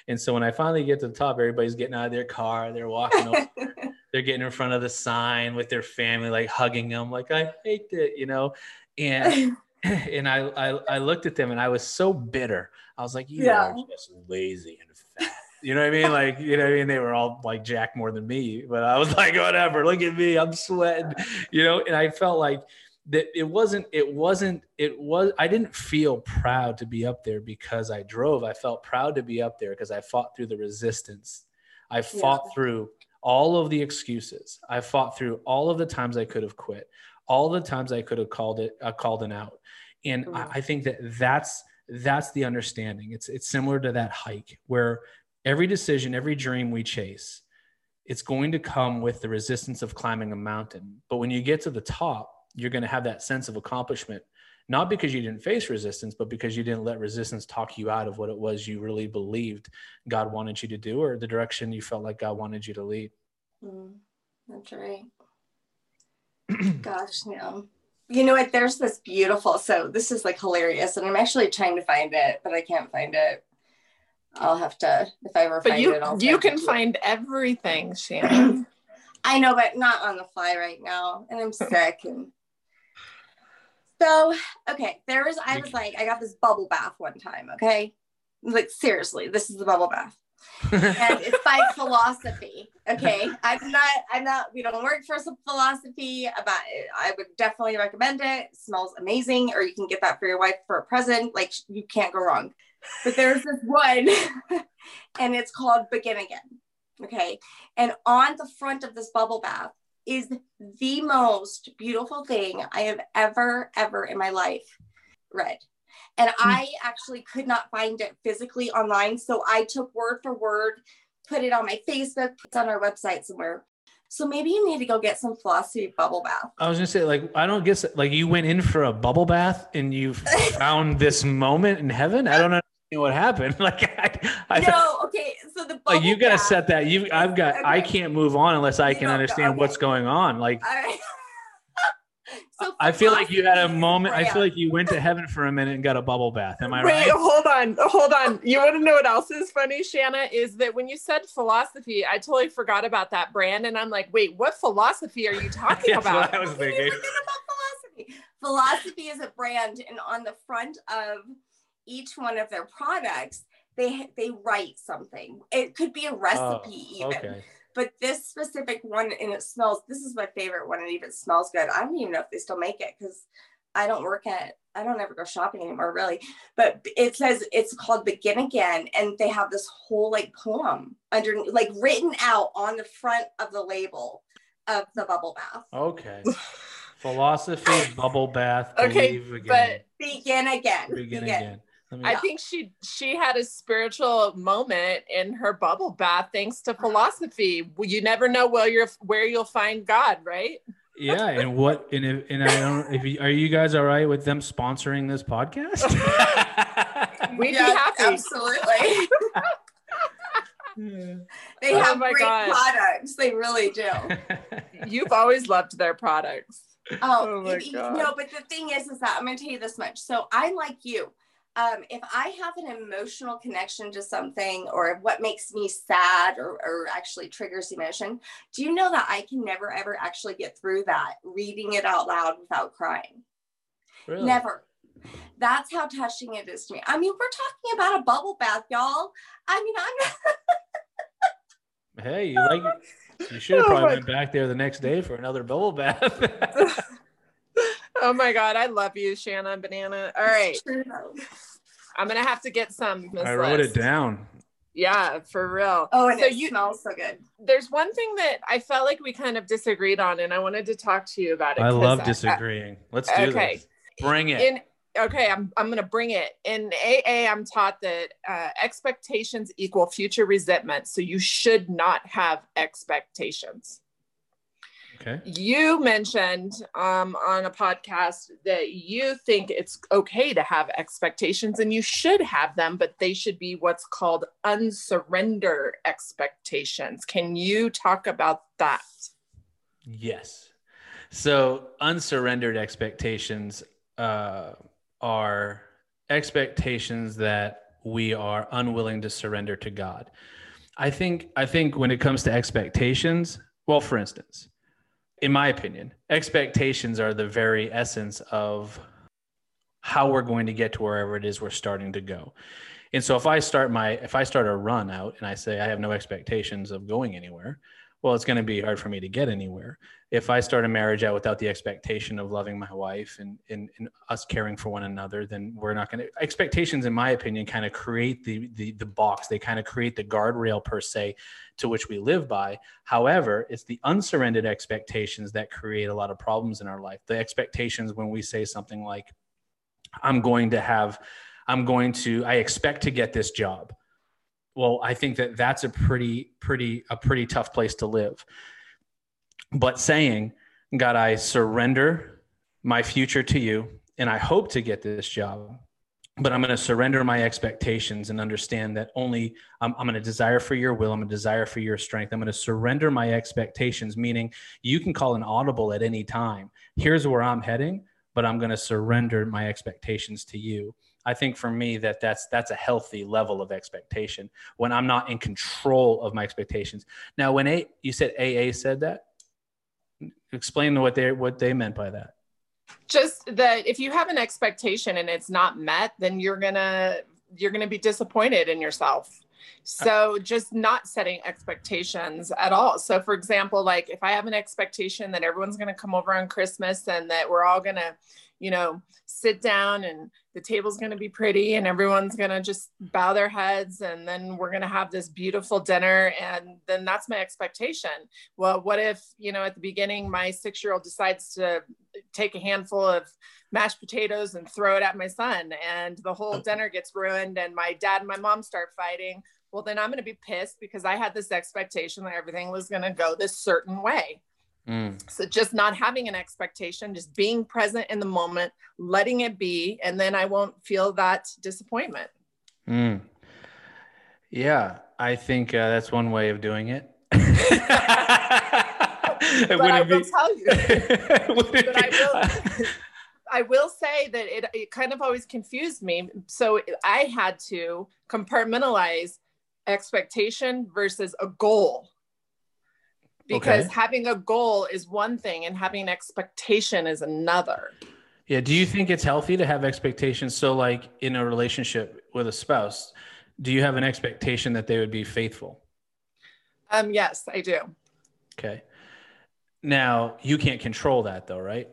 And so when i finally get to the top everybody's getting out of their car they're walking over they're getting in front of the sign with their family like hugging them like i hate it you know? And and I, I i looked at them and i was so bitter. I was like you yeah. are just lazy and fat you know what I mean? Like, you know what I mean? They were all like Jack more than me, but I was like, whatever, look at me, I'm sweating, you know? And I felt like that it wasn't, it wasn't, it was, I didn't feel proud to be up there because I drove. I felt proud to be up there because I fought through the resistance. I fought yeah. through all of the excuses. I fought through all of the times I could have quit, all the times I could have called it, uh, called an out. And mm-hmm. I, I think that that's, that's the understanding. It's, it's similar to that hike where every decision, every dream we chase, it's going to come with the resistance of climbing a mountain. But when you get to the top, you're going to have that sense of accomplishment, not because you didn't face resistance, but because you didn't let resistance talk you out of what it was you really believed God wanted you to do or the direction you felt like God wanted you to lead. Mm, that's right. Gosh, no. You know what? There's this beautiful, so this is like hilarious, and I'm actually trying to find it, but I can't find it. I'll have to if I ever but find you, it. I'll you can find it. everything, Shanna. I know, but not on the fly right now, and I'm sick. And so, okay, there was. I was like, I got this bubble bath one time. Okay, like seriously, this is the bubble bath. and it's by philosophy. Okay. I'm not, I'm not, we don't work for some philosophy about it. I would definitely recommend it. it. Smells amazing. Or you can get that for your wife for a present. Like you can't go wrong but there's this one and it's called Begin Again. Okay. And on the front of this bubble bath is the most beautiful thing I have ever, ever in my life read. And hmm. I actually could not find it physically online. So I took word for word, put it on my Facebook, it's on our website somewhere. So maybe you need to go get some philosophy bubble bath. I was gonna say, like, I don't guess like you went in for a bubble bath and you found this moment in heaven. I don't know what happened. Like I, I no, okay. So the like you got to set that. You, I've got. Okay. I can't move on unless I can understand okay. what's going on. Like, So I feel like you had a moment. I feel like you went to heaven for a minute and got a bubble bath. Am I Wait, right? Wait, hold on, hold on. You want to know what else is funny, Shanna? Is that when you said philosophy, I totally forgot about that brand, and I'm like, wait, what philosophy are you talking about? I was thinking. philosophy. Philosophy is a brand, and on the front of each one of their products, they they write something. It could be a oh, recipe, oh, even. Okay but this specific one and it smells this is my favorite one and even smells good. I don't even know if they still make it because i don't work at i don't ever go shopping anymore really. But it says it's called begin again and they have this whole like poem under like written out on the front of the label of the bubble bath. Okay. Philosophy bubble bath okay but begin again begin, begin. again I think she she had a spiritual moment in her bubble bath thanks to philosophy. You never know where you're where you'll find God, right? Yeah, and what and if, and I don't if you, are you guys all right with them sponsoring this podcast? We'd yeah, be happy. Absolutely. they oh have great God. products. They really do. You've always loved their products. Oh, oh my God. no, but the thing is, is that I'm going to tell you this much. So I like you um, if I have an emotional connection to something or what makes me sad or, or actually triggers emotion, do you know that I can never ever actually get through that reading it out loud without crying? Really? Never. That's how touching it is to me. I mean, we're talking about a bubble bath, y'all. I mean, I'm. hey, you like? You should have oh probably went back there the next day for another bubble bath. oh my god, I love you, Shanna Banana. All right. I'm gonna have to get some. I wrote list. it down. Yeah, for real. Oh, and so it you, smells so good. There's one thing that I felt like we kind of disagreed on, and I wanted to talk to you about it. I love disagreeing. I, Let's do okay. this. Bring it. In, okay, I'm I'm gonna bring it. In AA, I'm taught that uh, expectations equal future resentment, so you should not have expectations. Okay. You mentioned um, on a podcast that you think it's okay to have expectations and you should have them, but they should be what's called unsurrender expectations. Can you talk about that? Yes. So, unsurrendered expectations uh, are expectations that we are unwilling to surrender to God. I think I think when it comes to expectations, well, for instance, in my opinion, expectations are the very essence of how we're going to get to wherever it is we're starting to go. And so if I start my if I start a run out and I say I have no expectations of going anywhere, well, it's going to be hard for me to get anywhere. If I start a marriage out without the expectation of loving my wife and, and, and us caring for one another, then we're not going to. Expectations, in my opinion, kind of create the, the, the box. They kind of create the guardrail, per se, to which we live by. However, it's the unsurrendered expectations that create a lot of problems in our life. The expectations when we say something like, I'm going to have, I'm going to, I expect to get this job well i think that that's a pretty pretty a pretty tough place to live. But saying god i surrender my future to you and i hope to get this job but i'm going to surrender my expectations and understand that only i'm, I'm going to desire for your will i'm going to desire for your strength. I'm going to surrender my expectations meaning you can call an audible at any time. Here's where i'm heading but i'm going to surrender my expectations to you I think for me that that's that's a healthy level of expectation when I'm not in control of my expectations. Now, when a you said AA said that, explain what they what they meant by that. Just that if you have an expectation and it's not met, then you're gonna you're gonna be disappointed in yourself. So just not setting expectations at all. So for example, like if I have an expectation that everyone's going to come over on Christmas and that we're all going to, you know, sit down and the table's going to be pretty and everyone's going to just bow their heads and then we're going to have this beautiful dinner and then that's my expectation. Well what if you know at the beginning my six year old decides to take a handful of mashed potatoes and throw it at my son and the whole oh. dinner gets ruined and my dad and my mom start fighting well then i'm going to be pissed because i had this expectation that everything was going to go this certain way Mm. So just not having an expectation, just being present in the moment, letting it be, and then I won't feel that disappointment. Mm. Yeah, I think uh, that's one way of doing it. but I will be... tell you. but I will. I will say that it, it kind of always confused me. So I had to compartmentalize expectation versus a goal. Because okay. having a goal is one thing and having an expectation is another. Yeah. Do you think it's healthy to have expectations? So, like in a relationship with a spouse, do you have an expectation that they would be faithful? Um, yes, I do. Okay. Now, you can't control that though, right?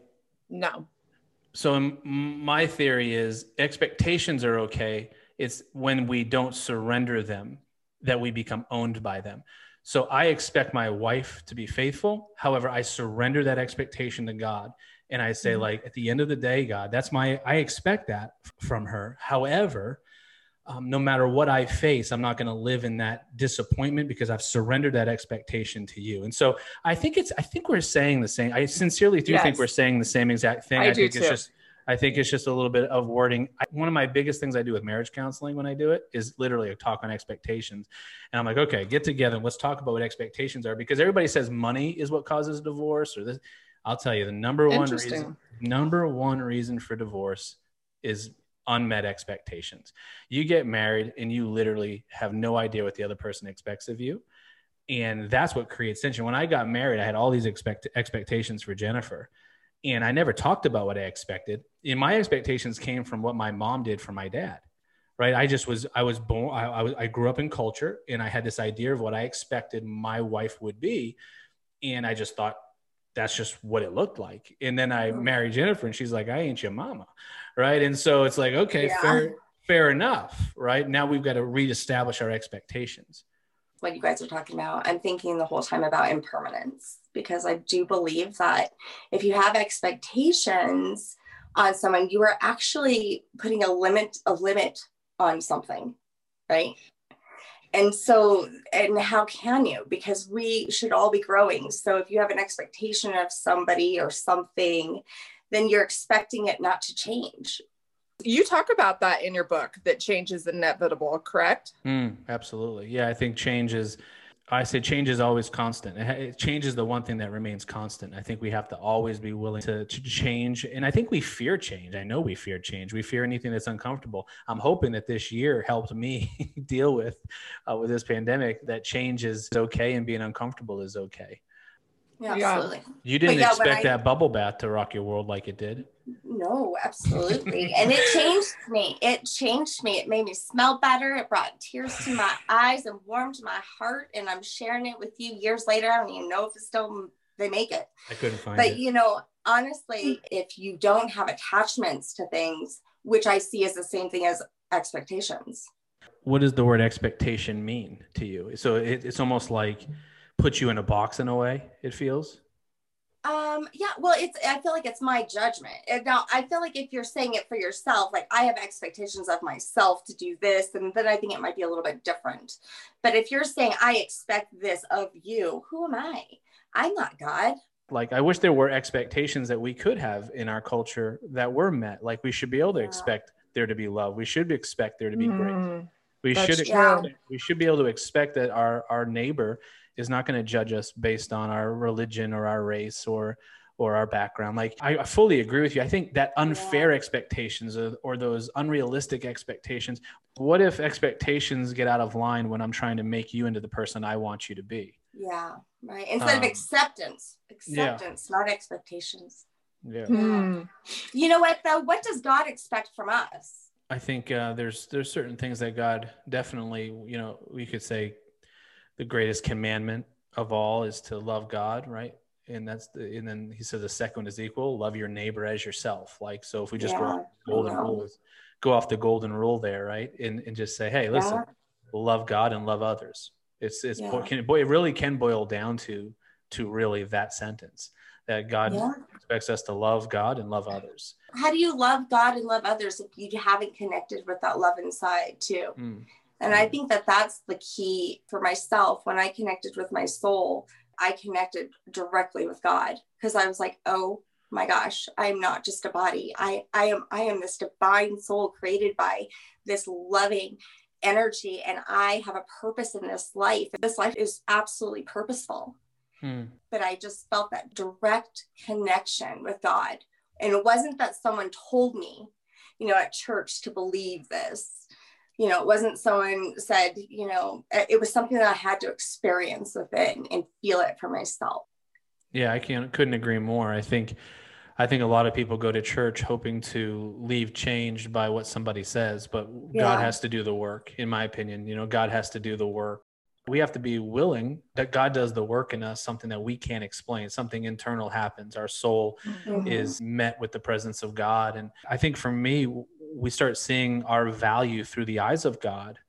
No. So, my theory is expectations are okay. It's when we don't surrender them that we become owned by them. So, I expect my wife to be faithful. However, I surrender that expectation to God. And I say, mm-hmm. like, at the end of the day, God, that's my, I expect that from her. However, um, no matter what I face, I'm not going to live in that disappointment because I've surrendered that expectation to you. And so I think it's, I think we're saying the same. I sincerely do yes. think we're saying the same exact thing. I, I think too. it's just, I think it's just a little bit of wording. I, one of my biggest things I do with marriage counseling when I do it is literally a talk on expectations. And I'm like, okay, get together and let's talk about what expectations are because everybody says money is what causes divorce or this. I'll tell you the number one reason, number one reason for divorce is unmet expectations. You get married and you literally have no idea what the other person expects of you. And that's what creates tension. When I got married, I had all these expect- expectations for Jennifer. And I never talked about what I expected. And my expectations came from what my mom did for my dad. Right. I just was, I was born, I, I, was, I grew up in culture and I had this idea of what I expected my wife would be. And I just thought, that's just what it looked like. And then I mm-hmm. married Jennifer and she's like, I ain't your mama right? And so it's like, okay, yeah. fair, fair enough, right? Now we've got to reestablish our expectations. What you guys are talking about, I'm thinking the whole time about impermanence because I do believe that if you have expectations on someone, you are actually putting a limit, a limit on something, right? and so and how can you because we should all be growing so if you have an expectation of somebody or something then you're expecting it not to change. You talk about that in your book that change is inevitable, correct? Mm, absolutely. Yeah, I think change is, I say change is always constant. It, change is the one thing that remains constant. I think we have to always be willing to, to change. And I think we fear change. I know we fear change. We fear anything that's uncomfortable. I'm hoping that this year helped me deal with, uh, with this pandemic, that change is okay and being uncomfortable is okay. Yeah, absolutely. You didn't yeah, expect I, that bubble bath to rock your world like it did. No, absolutely. and it changed me. It changed me. It made me smell better. It brought tears to my eyes and warmed my heart. And I'm sharing it with you years later. I don't even know if it's still they make it. I couldn't find but, it. But you know, honestly, if you don't have attachments to things, which I see as the same thing as expectations. What does the word expectation mean to you? So it, it's almost like put you in a box in a way it feels um yeah well it's i feel like it's my judgment. Now i feel like if you're saying it for yourself like i have expectations of myself to do this and then i think it might be a little bit different. But if you're saying i expect this of you who am i? I'm not god. Like i wish there were expectations that we could have in our culture that were met. Like we should be able to yeah. expect there to be love. We should expect there to be mm, grace we should expect, we should be able to expect that our our neighbor is not going to judge us based on our religion or our race or or our background. Like I, fully agree with you. I think that unfair yeah. expectations or, or those unrealistic expectations. What if expectations get out of line when I'm trying to make you into the person I want you to be? Yeah, right. Instead um, of acceptance, acceptance, yeah. not expectations. Yeah. Hmm. You know what though? What does God expect from us? I think uh, there's there's certain things that God definitely, you know, we could say the greatest commandment of all is to love God, right? And that's the, and then he says the second is equal, love your neighbor as yourself. Like, so if we just yeah, go off the golden rules, go off the golden rule there, right? And, and just say, Hey, listen, yeah. love God and love others. It's, it's, yeah. can, boy, it really can boil down to, to really that sentence that God yeah. expects us to love God and love others. How do you love God and love others if you haven't connected with that love inside too? Mm. And I think that that's the key for myself. When I connected with my soul, I connected directly with God because I was like, oh my gosh, I am not just a body. I, I am I am this divine soul created by this loving energy and I have a purpose in this life. This life is absolutely purposeful. Mm. But I just felt that direct connection with God. And it wasn't that someone told me, you know, at church to believe this. You know, it wasn't someone said, you know, it was something that I had to experience within and feel it for myself. Yeah, I can't couldn't agree more. I think I think a lot of people go to church hoping to leave changed by what somebody says, but yeah. God has to do the work, in my opinion. You know, God has to do the work. We have to be willing that God does the work in us, something that we can't explain, something internal happens. Our soul mm-hmm. is met with the presence of God. And I think for me, we start seeing our value through the eyes of God.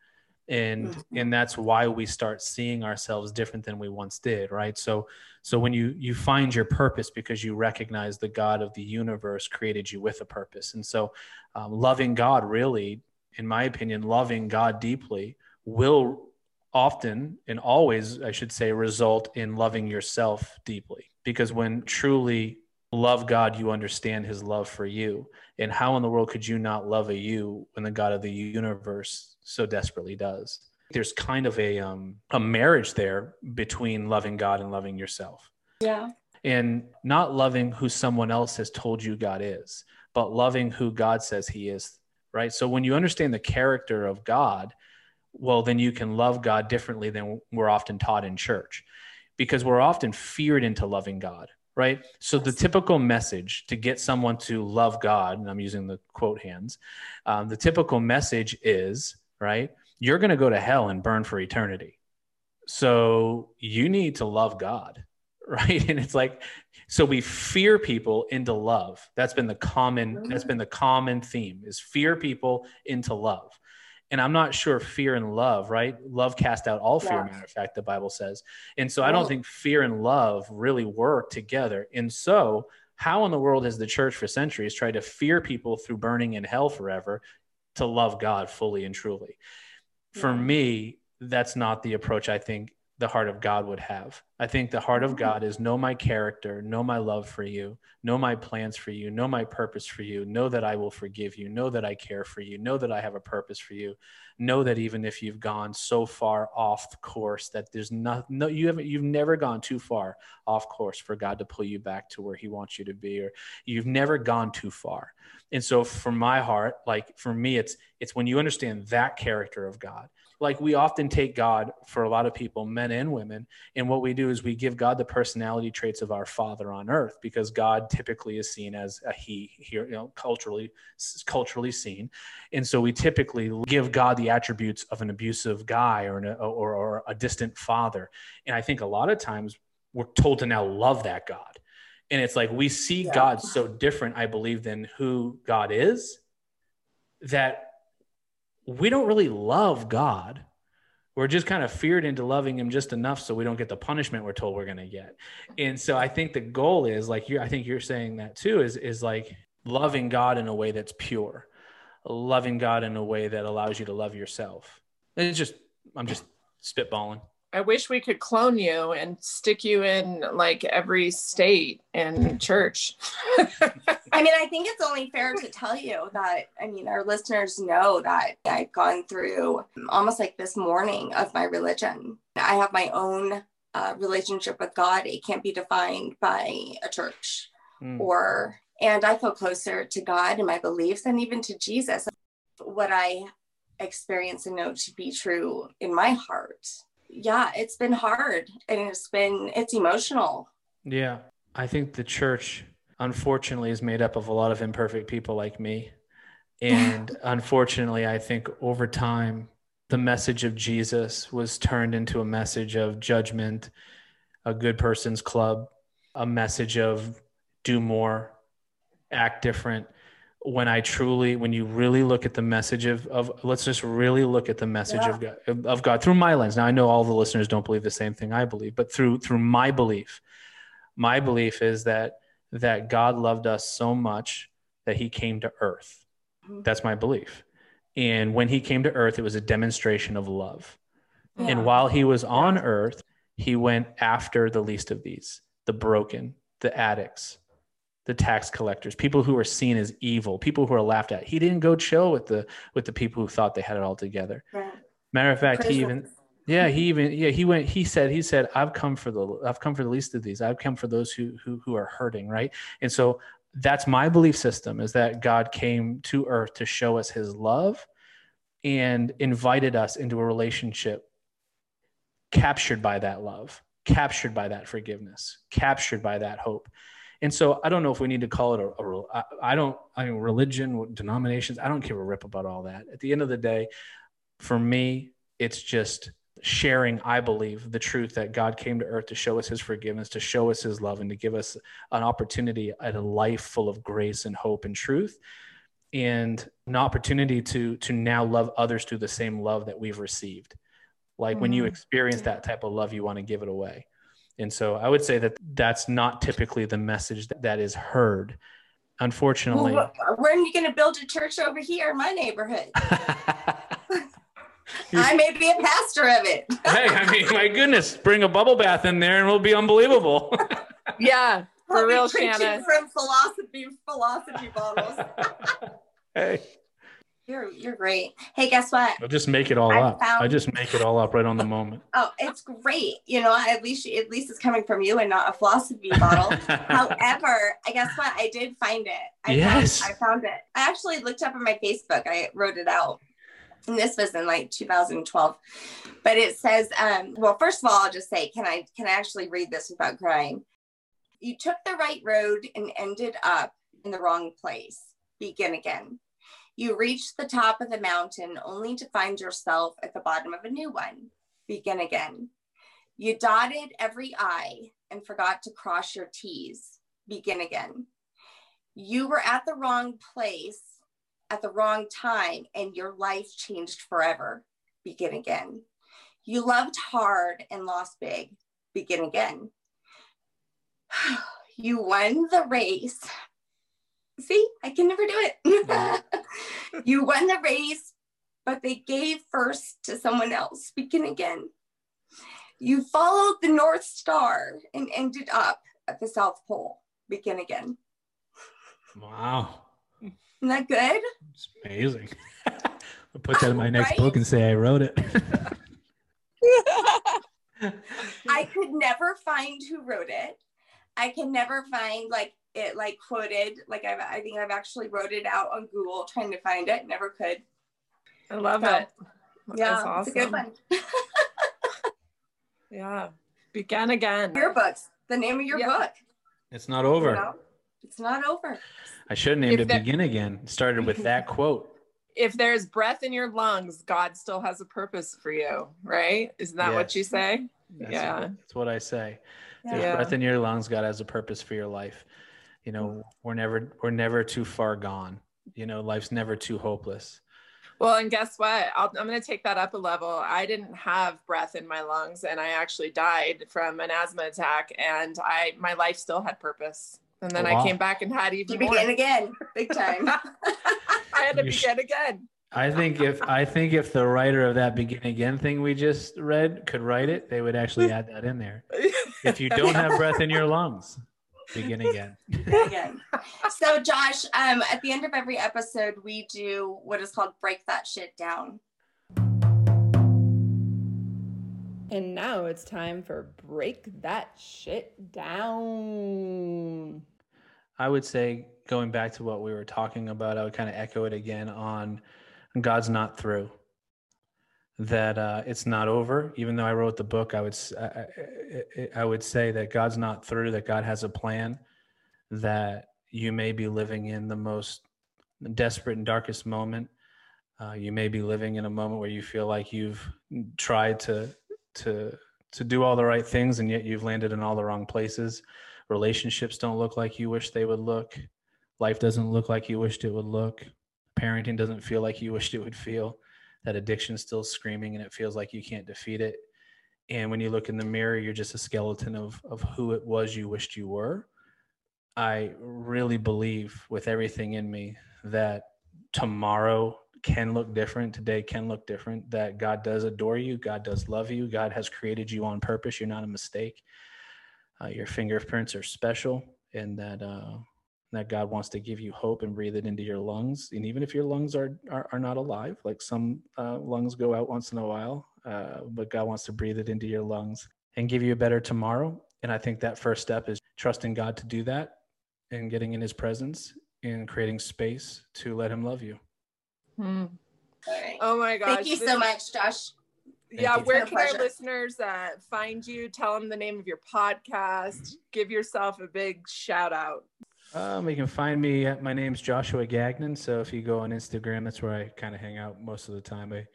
And mm-hmm. and that's why we start seeing ourselves different than we once did right? So so when you you find your purpose because you recognize the god of the universe created you with a purpose. And so um, loving god really in my opinion loving god deeply will often and always i should say result in loving yourself deeply. Because when truly love God, you understand his love for you. And how in the world could you not love a you when the God of the universe so desperately does? There's kind of a um, a marriage there between loving God and loving yourself. Yeah. And not loving who someone else has told you God is, but loving who God says he is, right? So when you understand the character of God, well, then you can love God differently than we're often taught in church because we're often feared into loving God right? So the typical message to get someone to love God, and I'm using the quote hands, um, the typical message is, right? You're going to go to hell and burn for eternity. So you need to love God, right? And it's like, so we fear people into love. That's been the common, that's been the common theme is fear people into love and i'm not sure fear and love right? Love cast out all fear yeah. matter of fact the bible says. And so i don't think fear and love really work together. And so how in the world has the church for centuries tried to fear people through burning in hell forever to love god fully and truly? For me that's not the approach i think the heart of God would have. I think the heart of mm-hmm. God is know my character, know my love for you, know my plans for you, know my purpose for you, know that I will forgive you, know that I care for you, know that I have a purpose for you, know that even if you've gone so far off course that there's not no you haven't you've never gone too far off course for God to pull you back to where he wants you to be or you've never gone too far. And so for my heart, like for me it's it's when you understand that character of God like we often take God for a lot of people, men and women, and what we do is we give God the personality traits of our Father on earth because God typically is seen as a He here, you know, culturally culturally seen, and so we typically give God the attributes of an abusive guy or, an, or, or a distant father, and I think a lot of times we're told to now love that God, and it's like we see yeah. God so different, I believe, than who God is, that we don't really love God. We're just kind of feared into loving him just enough so we don't get the punishment we're told we're going to get. And so I think the goal is like you I think you're saying that too is is like loving God in a way that's pure. Loving God in a way that allows you to love yourself. It's just I'm just spitballing. I wish we could clone you and stick you in like every state and church. I mean, I think it's only fair to tell you that, I mean, our listeners know that I've gone through almost like this morning of my religion. I have my own uh, relationship with God. It can't be defined by a church mm. or, and I feel closer to God and my beliefs and even to Jesus. What I experience and know to be true in my heart yeah, it's been hard and it's been it's emotional. Yeah. I think the church unfortunately is made up of a lot of imperfect people like me. And unfortunately, I think over time the message of Jesus was turned into a message of judgment, a good person's club, a message of do more, act different when I truly, when you really look at the message of, of let's just really look at the message yeah. of God, of God through my lens. Now I know all the listeners don't believe the same thing I believe, but through through my belief, my belief is that that God loved us so much that He came to Earth. Mm-hmm. That's my belief. And when He came to Earth, it was a demonstration of love. Yeah. And while He was on Earth, He went after the least of these, the broken, the addicts, the tax collectors, people who were seen as evil, people who are laughed at. He didn't go chill with the with the people who thought they had it all together. Right. Matter of fact, he even Yeah, he even yeah he went. He said he said I've come for the I've come for the least of these. I've come for those who who who are hurting, right? And so that's my belief system is that God came to earth to show us His love and invited us into a relationship captured by that love, captured by that forgiveness, captured by that hope. And so I don't know if we need to call it a, a I don't, I mean, religion, denominations, I don't give a rip about all that. At the end of the day, for me, it's just sharing, I believe, the truth that God came to earth to show us his forgiveness, to show us his love, and to give us an opportunity at a life full of grace and hope and truth. And an opportunity to to now love others through the same love that we've received. Like mm-hmm. when you mm-hmm. experience that type of love, you want to give it away. And so I would say that that's not typically the message that, that is heard. Unfortunately, well, when are you going to build a church over here in my neighborhood? I may be a pastor of it. hey, I mean, my goodness, bring a bubble bath in there and it'll be unbelievable. yeah, for I'll real, Shanna. From philosophy, philosophy bottles. hey. You're you're great. Hey, guess what? I'll just make it all I up. Found... I just make it all up right on the moment. Oh, it's great. You know, at least at least it's coming from you and not a philosophy bottle. However, I guess what? I did find it. I yes. Found, I found it. I actually looked up on my Facebook. I wrote it out. And this was in like 2012. But it says, um, well, first of all, I'll just say, can I can I actually read this without crying? You took the right road and ended up in the wrong place. Begin again. You reached the top of the mountain only to find yourself at the bottom of a new one. Begin again. You dotted every I and forgot to cross your T's. Begin again. You were at the wrong place at the wrong time and your life changed forever. Begin again. You loved hard and lost big. Begin again. You won the race See, I can never do it. you won the race, but they gave first to someone else. Begin again. You followed the North Star and ended up at the South Pole. Begin again. Wow. Isn't that good? It's amazing. I'll put that in my oh, next right? book and say I wrote it. I could never find who wrote it. I can never find like it like quoted like I've, i think i've actually wrote it out on google trying to find it never could i love so, it yeah awesome. it's a good one yeah begin again your books the name of your yeah. book it's not over you know? It's not over. I should have named if it begin again. Started with that quote. If there's breath in your lungs god still has a purpose for you right? Isn't that yes. what you say? That's yeah. what, that's what i say. Yeah. there's breath in your lungs god has a purpose for your life. You know we're never we're never too far gone. You know life's never too hopeless. Well and guess what? I am going to take that up a level. I didn't have breath in my lungs and i actually died from an asthma attack and i my life still had purpose and then wow. i came back and had even you more. began again big time i had to you begin again I think if I think if the writer of that begin again thing we just read could write it, they would actually add that in there. If you don't have breath in your lungs, begin again. again. So, Josh, um, at the end of every episode, we do what is called break that shit down. And now it's time for break that shit down. I would say, going back to what we were talking about, I would kind of echo it again on God's not through that uh, it's not over. Even though I wrote the book, I would I, I, would say that God's not through. That God has a plan. That you may be living in the most desperate and darkest moment. Uh, you may be living in a moment where you feel like you've tried to to to do all the right things, and yet you've landed in all the wrong places. Relationships don't look like you wish they would look. Life doesn't look like you wished it would look. Parenting doesn't feel like you wished it would feel that addiction's still screaming and it feels like you can't defeat it and when you look in the mirror you're just a skeleton of of who it was you wished you were i really believe with everything in me that tomorrow can look different today can look different that god does adore you god does love you god has created you on purpose you're not a mistake uh, your fingerprints are special and that uh, that God wants to give you hope and breathe it into your lungs. And even if your lungs are are, are not alive, like some uh, lungs go out once in a while, uh, but God wants to breathe it into your lungs and give you a better tomorrow. And I think that first step is trusting God to do that and getting in his presence and creating space to let him love you. Hmm. Oh my gosh. Thank you this, so much, Josh. yeah, where can our listeners uh, find you? Tell them the name of your podcast. Give yourself a big shout out. Um, you can find me. At, my name's Joshua Gagnon. So if you go on Instagram, that's where I kind of hang out most of the time. I,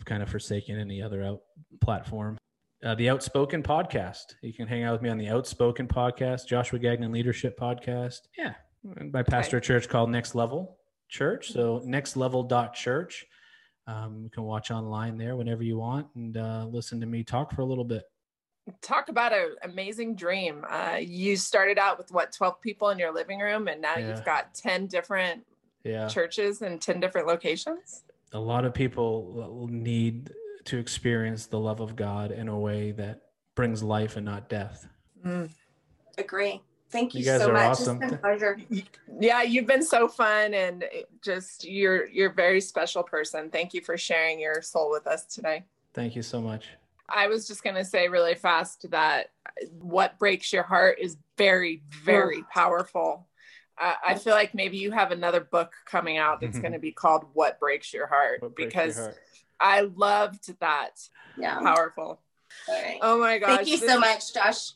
have kind of forsaken any other out platform. Uh, the Outspoken Podcast. You can hang out with me on the Outspoken Podcast, Joshua Gagnon Leadership Podcast. Yeah, my pastor okay. church called Next Level Church. So nextlevel.church. Um, you can watch online there whenever you want and uh, listen to me talk for a little bit. Talk about an amazing dream. Uh, you started out with what, 12 people in your living room, and now yeah. you've got 10 different yeah. churches and 10 different locations. A lot of people need to experience the love of God in a way that brings life and not death. Mm. Agree. Thank you, you guys so are much. Awesome. It's been a pleasure. Yeah, you've been so fun and just you're you're a very special person. Thank you for sharing your soul with us today. Thank you so much. I was just going to say really fast that what breaks your heart is very very powerful. Uh, I feel like maybe you have another book coming out that's going to be called What Breaks Your Heart breaks because your heart? I loved that. Yeah. Powerful. Right. Oh my gosh. Thank you so much, Josh.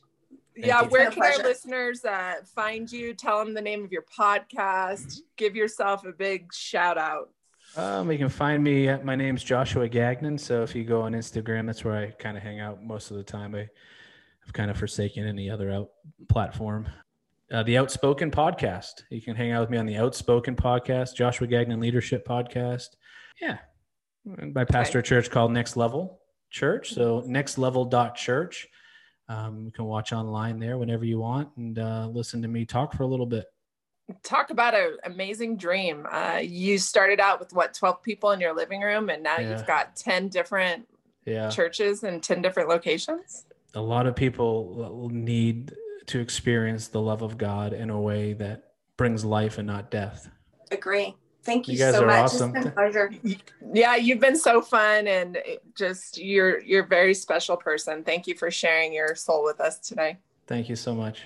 Thank yeah, where can our listeners uh, find you? Tell them the name of your podcast. Give yourself a big shout out. Um, you can find me. At, my name's Joshua Gagnon. So if you go on Instagram, that's where I kind of hang out most of the time. I, have kind of forsaken any other out platform. Uh, the Outspoken Podcast. You can hang out with me on the Outspoken Podcast, Joshua Gagnon Leadership Podcast. Yeah, my pastor okay. church called Next Level Church. So nextlevel.church. Um, you can watch online there whenever you want and uh, listen to me talk for a little bit. Talk about an amazing dream. Uh, you started out with what, 12 people in your living room, and now yeah. you've got 10 different yeah. churches and 10 different locations. A lot of people need to experience the love of God in a way that brings life and not death. Agree. Thank you, you guys so are much. Awesome. It's been a pleasure. Yeah, you've been so fun and just you're you're a very special person. Thank you for sharing your soul with us today. Thank you so much.